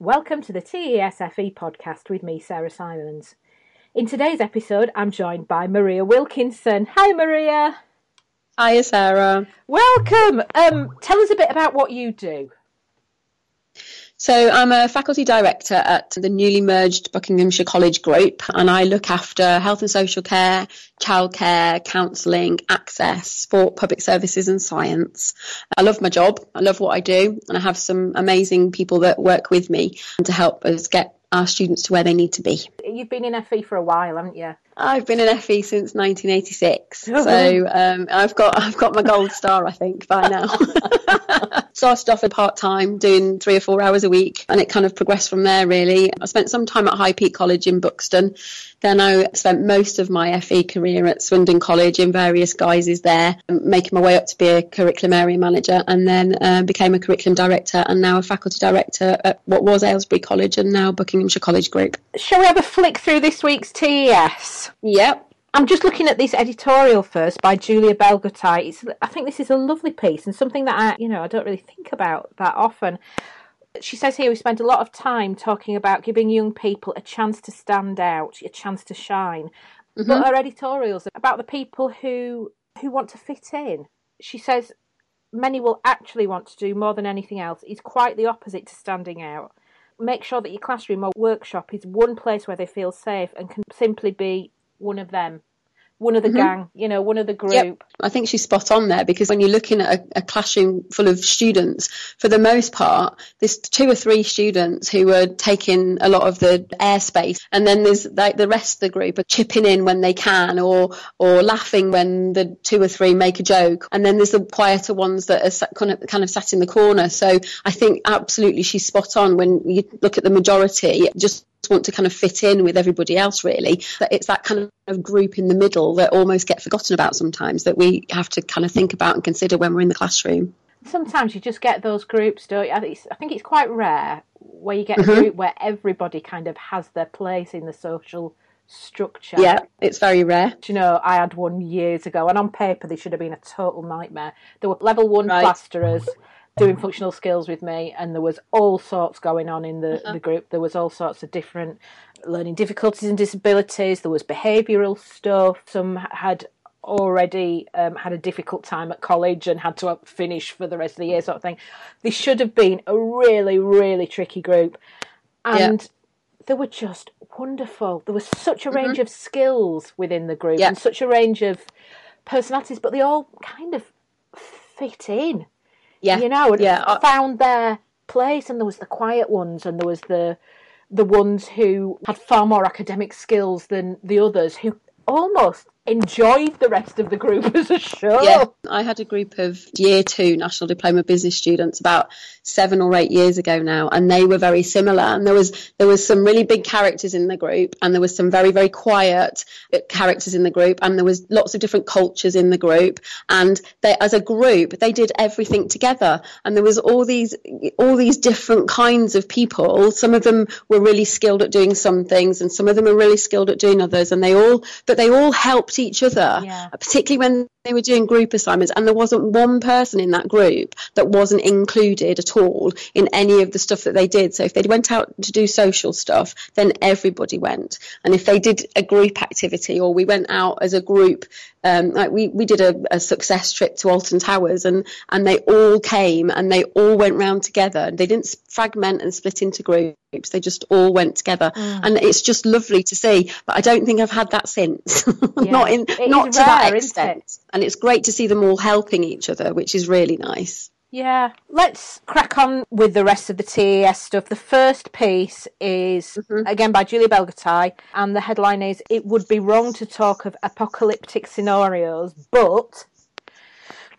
Welcome to the TESFE podcast with me, Sarah Simons. In today's episode, I'm joined by Maria Wilkinson. Hi, Maria. Hi, Sarah. Welcome. Um, tell us a bit about what you do. So, I'm a faculty director at the newly merged Buckinghamshire College Group, and I look after health and social care, childcare, counselling, access sport, public services and science. I love my job, I love what I do, and I have some amazing people that work with me to help us get our students to where they need to be. You've been in FE for a while, haven't you? I've been in FE since 1986, so um, I've got I've got my gold star, I think, by now. Started off at part time, doing three or four hours a week, and it kind of progressed from there. Really, I spent some time at High Peak College in Buxton. Then I spent most of my FE career at Swindon College in various guises there, making my way up to be a curriculum area manager, and then uh, became a curriculum director, and now a faculty director at what was Aylesbury College and now Buckinghamshire College Group. Shall we have a flick through this week's TES? Yep. I'm just looking at this editorial first by Julia Belgutay. It's, I think this is a lovely piece and something that I, you know, I don't really think about that often. She says here we spend a lot of time talking about giving young people a chance to stand out, a chance to shine. Mm-hmm. But her editorials are about the people who who want to fit in. She says many will actually want to do more than anything else is quite the opposite to standing out. Make sure that your classroom or workshop is one place where they feel safe and can simply be one of them one of the mm-hmm. gang, you know, one of the group. Yep. I think she's spot on there because when you're looking at a, a, classroom full of students, for the most part, there's two or three students who are taking a lot of the airspace, and then there's like the rest of the group are chipping in when they can, or or laughing when the two or three make a joke, and then there's the quieter ones that are kind of kind of sat in the corner. So I think absolutely she's spot on when you look at the majority, just want to kind of fit in with everybody else really that it's that kind of group in the middle that almost get forgotten about sometimes that we have to kind of think about and consider when we're in the classroom sometimes you just get those groups don't you? I think it's quite rare where you get a mm-hmm. group where everybody kind of has their place in the social structure. Yeah, it's very rare. Do you know, I had one years ago, and on paper they should have been a total nightmare. There were level one right. plasterers doing functional skills with me, and there was all sorts going on in the, uh-huh. the group. There was all sorts of different learning difficulties and disabilities. There was behavioural stuff. Some had already um, had a difficult time at college and had to finish for the rest of the year, sort of thing. This should have been a really, really tricky group, and. Yeah. They were just wonderful. There was such a range mm-hmm. of skills within the group yeah. and such a range of personalities, but they all kind of fit in yeah, you know, yeah, found their place. And there was the quiet ones, and there was the the ones who had far more academic skills than the others, who almost enjoyed the rest of the group as a show. Yeah, I had a group of year two national diploma business students about seven or eight years ago now, and they were very similar. And there was there was some really big characters in the group, and there was some very very quiet characters in the group, and there was lots of different cultures in the group. And they, as a group, they did everything together, and there was all these all these different kinds of people. Some of them were really skilled at doing some things, and some of them are really skilled at doing others. And they all, but they all helped each other, yeah. particularly when they were doing group assignments and there wasn't one person in that group that wasn't included at all in any of the stuff that they did. So if they went out to do social stuff, then everybody went. And if they did a group activity or we went out as a group, um, like we, we did a, a, success trip to Alton Towers and, and they all came and they all went round together. They didn't fragment and split into groups. They just all went together. Mm. And it's just lovely to see. But I don't think I've had that since. Yeah. not in, not to rare, that extent and it's great to see them all helping each other, which is really nice. Yeah, let's crack on with the rest of the TES stuff. The first piece is mm-hmm. again by Julia Belgutay, and the headline is It would be wrong to talk of apocalyptic scenarios, but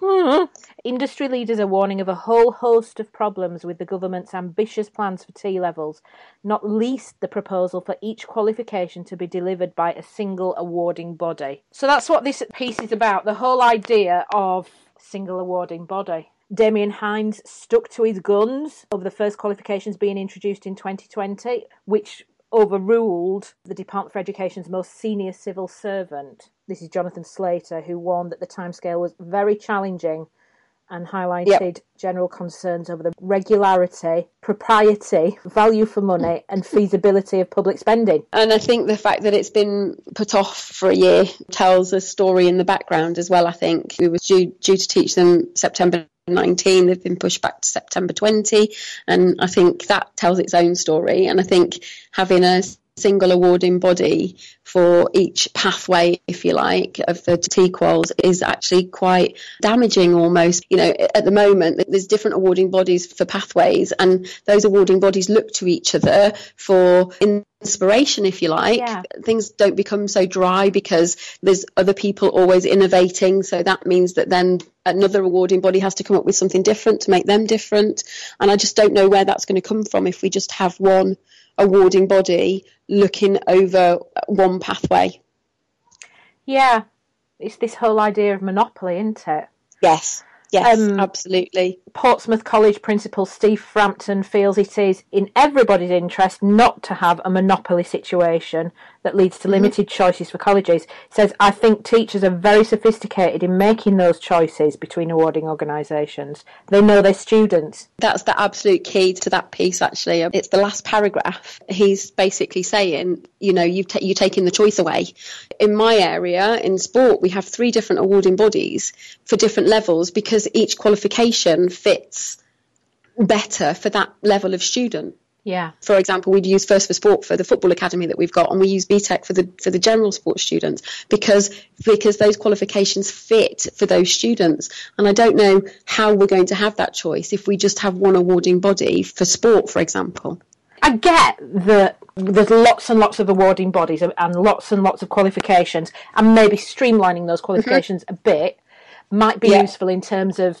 hmm, industry leaders are warning of a whole host of problems with the government's ambitious plans for T levels, not least the proposal for each qualification to be delivered by a single awarding body. So that's what this piece is about the whole idea of single awarding body. Damian Hinds stuck to his guns over the first qualifications being introduced in 2020, which overruled the Department for Education's most senior civil servant. This is Jonathan Slater, who warned that the timescale was very challenging and highlighted yep. general concerns over the regularity, propriety, value for money, and feasibility of public spending. And I think the fact that it's been put off for a year tells a story in the background as well. I think we were due, due to teach them September 19 they've been pushed back to september 20 and i think that tells its own story and i think having a single awarding body for each pathway, if you like, of the TQuals is actually quite damaging almost. You know, at the moment, there's different awarding bodies for pathways, and those awarding bodies look to each other for inspiration, if you like. Yeah. Things don't become so dry because there's other people always innovating. So that means that then another awarding body has to come up with something different to make them different. And I just don't know where that's going to come from if we just have one awarding body looking over one pathway. Yeah, it's this whole idea of monopoly, isn't it? Yes. Yes, um, absolutely. Portsmouth College principal Steve Frampton feels it is in everybody's interest not to have a monopoly situation that leads to mm-hmm. limited mm-hmm. choices for colleges. He says, I think teachers are very sophisticated in making those choices between awarding organisations. They know their students. That's the absolute key to that piece, actually. It's the last paragraph. He's basically saying, you know, you've ta- you're taking the choice away. In my area, in sport, we have three different awarding bodies for different levels because each qualification fits better for that level of student. Yeah. For example, we'd use First for Sport for the football academy that we've got, and we use BTEC for the for the general sports students because because those qualifications fit for those students. And I don't know how we're going to have that choice if we just have one awarding body for sport, for example. I get that there's lots and lots of awarding bodies and lots and lots of qualifications, and maybe streamlining those qualifications mm-hmm. a bit might be yeah. useful in terms of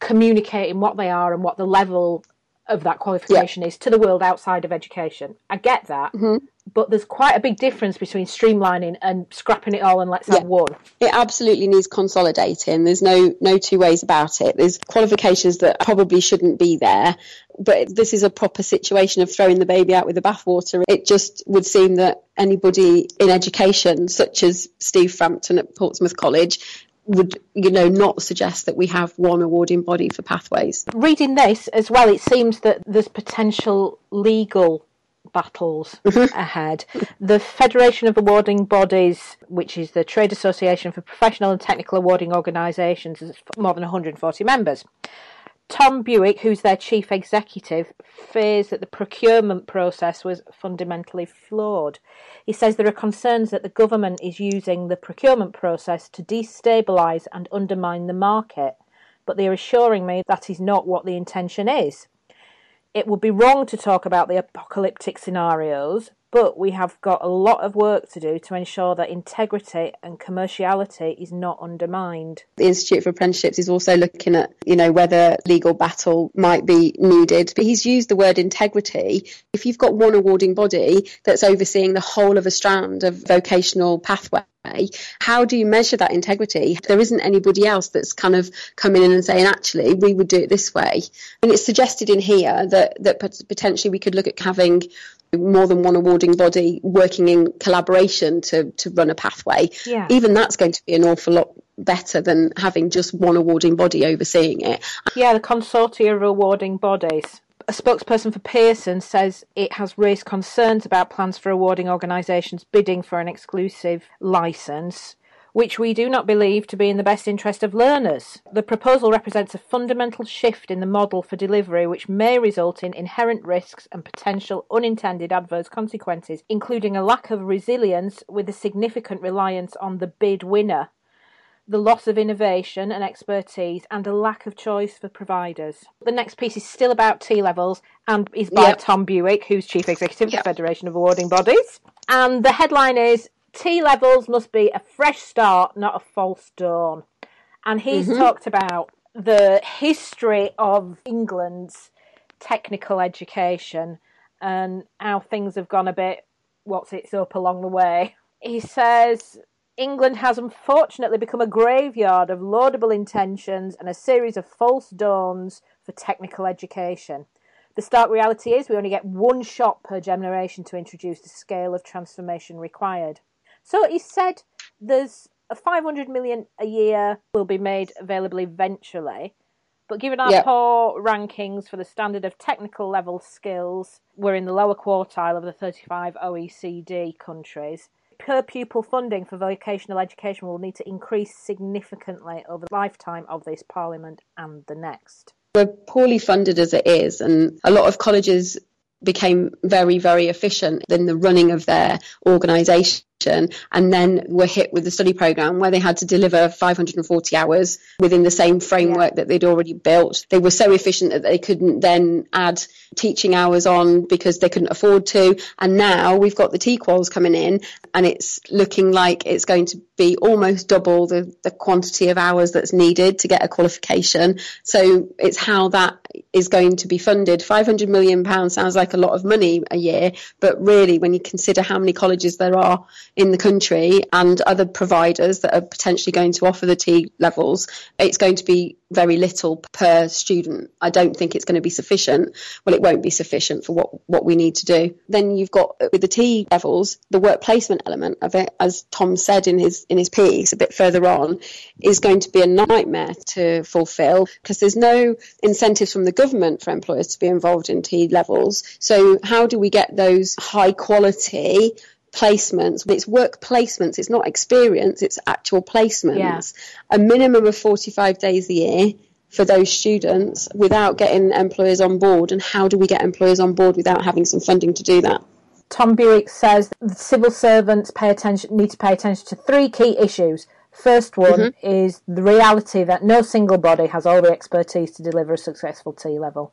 communicating what they are and what the level of that qualification yeah. is to the world outside of education. I get that. Mm-hmm. But there's quite a big difference between streamlining and scrapping it all and let's yeah. have one. It absolutely needs consolidating. There's no no two ways about it. There's qualifications that probably shouldn't be there, but this is a proper situation of throwing the baby out with the bathwater. It just would seem that anybody in education, such as Steve Frampton at Portsmouth College, would you know not suggest that we have one awarding body for pathways. Reading this as well it seems that there's potential legal battles mm-hmm. ahead. The federation of awarding bodies which is the trade association for professional and technical awarding organisations has more than 140 members Tom Bewick, who's their chief executive, fears that the procurement process was fundamentally flawed. He says there are concerns that the government is using the procurement process to destabilise and undermine the market, but they are assuring me that is not what the intention is. It would be wrong to talk about the apocalyptic scenarios, but we have got a lot of work to do to ensure that integrity and commerciality is not undermined. The Institute for Apprenticeships is also looking at, you know, whether legal battle might be needed. But he's used the word integrity. If you've got one awarding body that's overseeing the whole of a strand of vocational pathway, how do you measure that integrity? There isn't anybody else that's kind of coming in and saying, actually, we would do it this way. And it's suggested in here that, that potentially we could look at having more than one awarding body working in collaboration to, to run a pathway, yeah. even that's going to be an awful lot better than having just one awarding body overseeing it. Yeah, the consortia of awarding bodies. A spokesperson for Pearson says it has raised concerns about plans for awarding organisations bidding for an exclusive licence which we do not believe to be in the best interest of learners. The proposal represents a fundamental shift in the model for delivery which may result in inherent risks and potential unintended adverse consequences, including a lack of resilience with a significant reliance on the bid winner the loss of innovation and expertise, and a lack of choice for providers. The next piece is still about T levels and is by yep. Tom Bewick, who's Chief Executive yep. of the Federation of Awarding Bodies. And the headline is T levels must be a fresh start, not a false dawn. And he's mm-hmm. talked about the history of England's technical education and how things have gone a bit what's it's up along the way. He says England has unfortunately become a graveyard of laudable intentions and a series of false dawns for technical education. The stark reality is we only get one shot per generation to introduce the scale of transformation required. So he said there's a 500 million a year will be made available eventually. But given our yep. poor rankings for the standard of technical level skills, we're in the lower quartile of the 35 OECD countries. Per pupil funding for vocational education will need to increase significantly over the lifetime of this Parliament and the next. We're poorly funded as it is, and a lot of colleges became very, very efficient in the running of their organisation and then were hit with the study program where they had to deliver 540 hours within the same framework yeah. that they'd already built. They were so efficient that they couldn't then add teaching hours on because they couldn't afford to. And now we've got the TQuals coming in and it's looking like it's going to be almost double the, the quantity of hours that's needed to get a qualification. So it's how that is going to be funded. 500 million pounds sounds like a lot of money a year, but really when you consider how many colleges there are in the country and other providers that are potentially going to offer the T levels, it's going to be very little per student. I don't think it's going to be sufficient. Well, it won't be sufficient for what, what we need to do. Then you've got with the T levels, the work placement element of it, as Tom said in his in his piece a bit further on, is going to be a nightmare to fulfil because there's no incentives from the government for employers to be involved in T levels. So how do we get those high quality placements. It's work placements. It's not experience. It's actual placements. Yeah. A minimum of 45 days a year for those students without getting employers on board. And how do we get employers on board without having some funding to do that? Tom Bewick says civil servants pay attention need to pay attention to three key issues. First one mm-hmm. is the reality that no single body has all the expertise to deliver a successful T level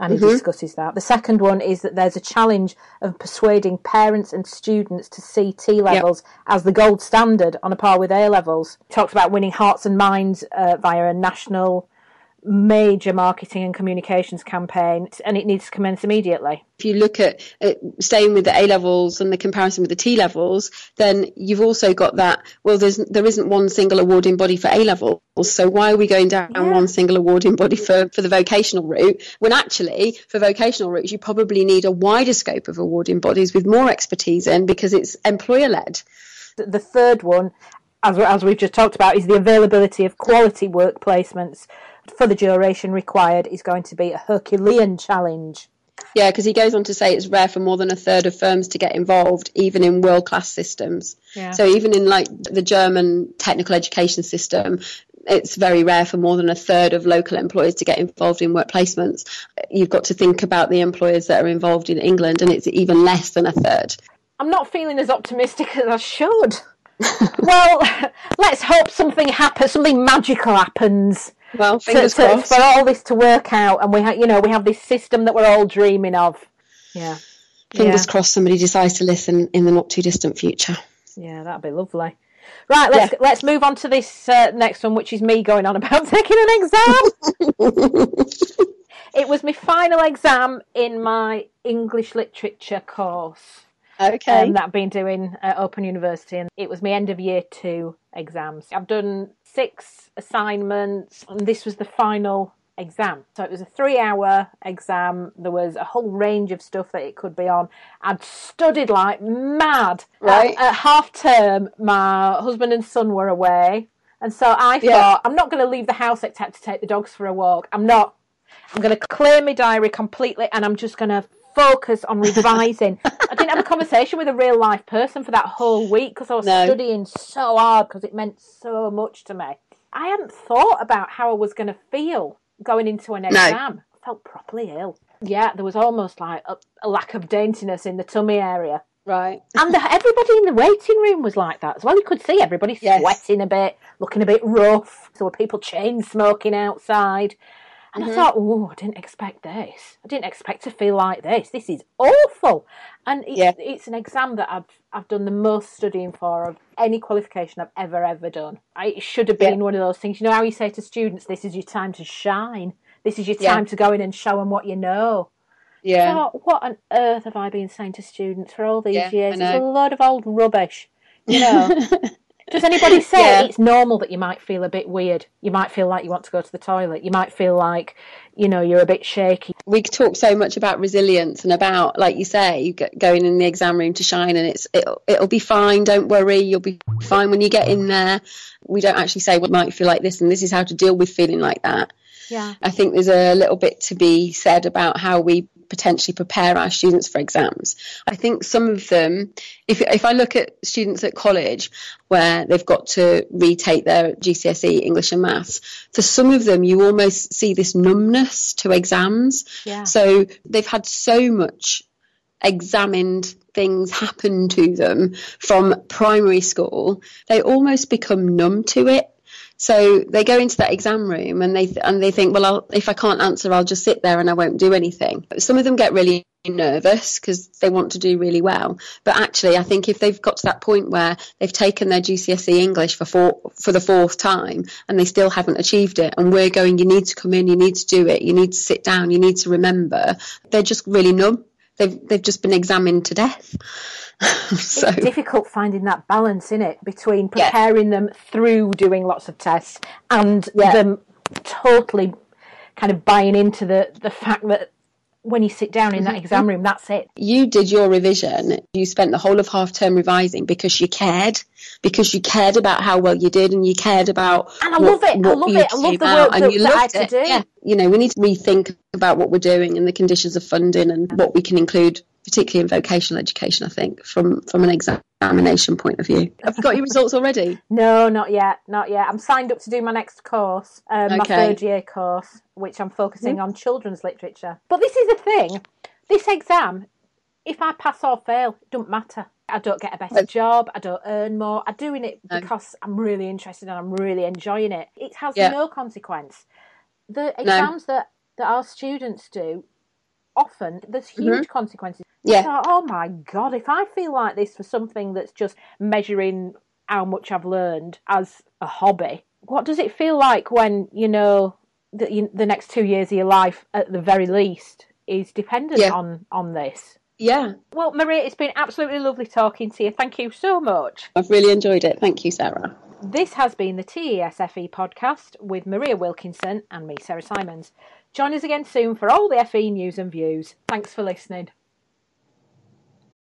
and he mm-hmm. discusses that. The second one is that there's a challenge of persuading parents and students to see T levels yep. as the gold standard on a par with A levels. He talks about winning hearts and minds uh, via a national major marketing and communications campaign and it needs to commence immediately. If you look at, at, staying with the A levels and the comparison with the T levels, then you've also got that, well, there's, there isn't one single awarding body for A levels. So why are we going down yeah. one single awarding body for, for the vocational route when actually for vocational routes you probably need a wider scope of awarding bodies with more expertise in because it's employer led. The third one, as, as we've just talked about, is the availability of quality work placements for the duration required is going to be a Herculean challenge. Yeah, because he goes on to say it's rare for more than a third of firms to get involved, even in world class systems. Yeah. So even in like the German technical education system, it's very rare for more than a third of local employers to get involved in work placements. You've got to think about the employers that are involved in England, and it's even less than a third. I'm not feeling as optimistic as I should. well, let's hope something happens, something magical happens well, fingers to, crossed. for all this to work out, and we have, you know, we have this system that we're all dreaming of. Yeah. Fingers yeah. crossed, somebody decides to listen in the not too distant future. Yeah, that'd be lovely. Right, let's yeah. let's move on to this uh, next one, which is me going on about taking an exam. it was my final exam in my English literature course. Okay. Um, that I've been doing at Open University, and it was my end of year two exams. I've done six assignments, and this was the final exam. So it was a three hour exam. There was a whole range of stuff that it could be on. I'd studied like mad. Right. At, at half term, my husband and son were away. And so I thought. I'm not going to leave the house except to take the dogs for a walk. I'm not. I'm going to clear my diary completely and I'm just going to focus on revising. I didn't have a conversation with a real life person for that whole week because I was no. studying so hard because it meant so much to me. I hadn't thought about how I was going to feel going into an exam. No. I felt properly ill. Yeah, there was almost like a, a lack of daintiness in the tummy area. Right. and the, everybody in the waiting room was like that as well. You could see everybody yes. sweating a bit, looking a bit rough. There were people chain smoking outside. And mm-hmm. I thought, oh, I didn't expect this. I didn't expect to feel like this. This is awful. And it's, yeah. it's an exam that I've I've done the most studying for of any qualification I've ever ever done. I, it should have been yeah. one of those things. You know how you say to students, "This is your time to shine. This is your time yeah. to go in and show them what you know." Yeah. Thought, what on earth have I been saying to students for all these years? It's a load of old rubbish. You know. Does anybody say yeah. it's normal that you might feel a bit weird? You might feel like you want to go to the toilet. You might feel like, you know, you're a bit shaky. We talk so much about resilience and about, like you say, going in the exam room to shine, and it's it'll, it'll be fine. Don't worry, you'll be fine when you get in there. We don't actually say we might feel like this, and this is how to deal with feeling like that. Yeah. I think there's a little bit to be said about how we potentially prepare our students for exams. I think some of them, if, if I look at students at college where they've got to retake their GCSE English and Maths, for some of them you almost see this numbness to exams. Yeah. So they've had so much examined things happen to them from primary school, they almost become numb to it. So they go into that exam room and they th- and they think, well, I'll, if I can't answer, I'll just sit there and I won't do anything. Some of them get really nervous because they want to do really well. But actually, I think if they've got to that point where they've taken their GCSE English for four, for the fourth time and they still haven't achieved it, and we're going, you need to come in, you need to do it, you need to sit down, you need to remember, they're just really numb. They've they've just been examined to death. so it's difficult finding that balance in it between preparing yeah. them through doing lots of tests and yeah. them totally kind of buying into the the fact that when you sit down in that mm-hmm. exam room, that's it. You did your revision. You spent the whole of half term revising because you cared, because you cared about how well you did, and you cared about. And I what, love it. I love it. I love the work that, that I had to do. Yeah. You know, we need to rethink about what we're doing and the conditions of funding and what we can include particularly in vocational education, I think, from from an examination point of view. Have you got your results already? No, not yet, not yet. I'm signed up to do my next course, um, okay. my third year course, which I'm focusing mm. on children's literature. But this is the thing: this exam, if I pass or fail, it doesn't matter. I don't get a better job. I don't earn more. I'm doing it because I'm really interested and I'm really enjoying it. It has yeah. no consequence. The exams no. that that our students do often there's huge mm-hmm. consequences. Yeah. Thought, oh my god, if I feel like this for something that's just measuring how much I've learned as a hobby, what does it feel like when you know that you, the next two years of your life, at the very least, is dependent yeah. on on this? Yeah. Well, Maria, it's been absolutely lovely talking to you. Thank you so much. I've really enjoyed it. Thank you, Sarah. This has been the TESFE podcast with Maria Wilkinson and me, Sarah Simons. Join us again soon for all the FE news and views. Thanks for listening.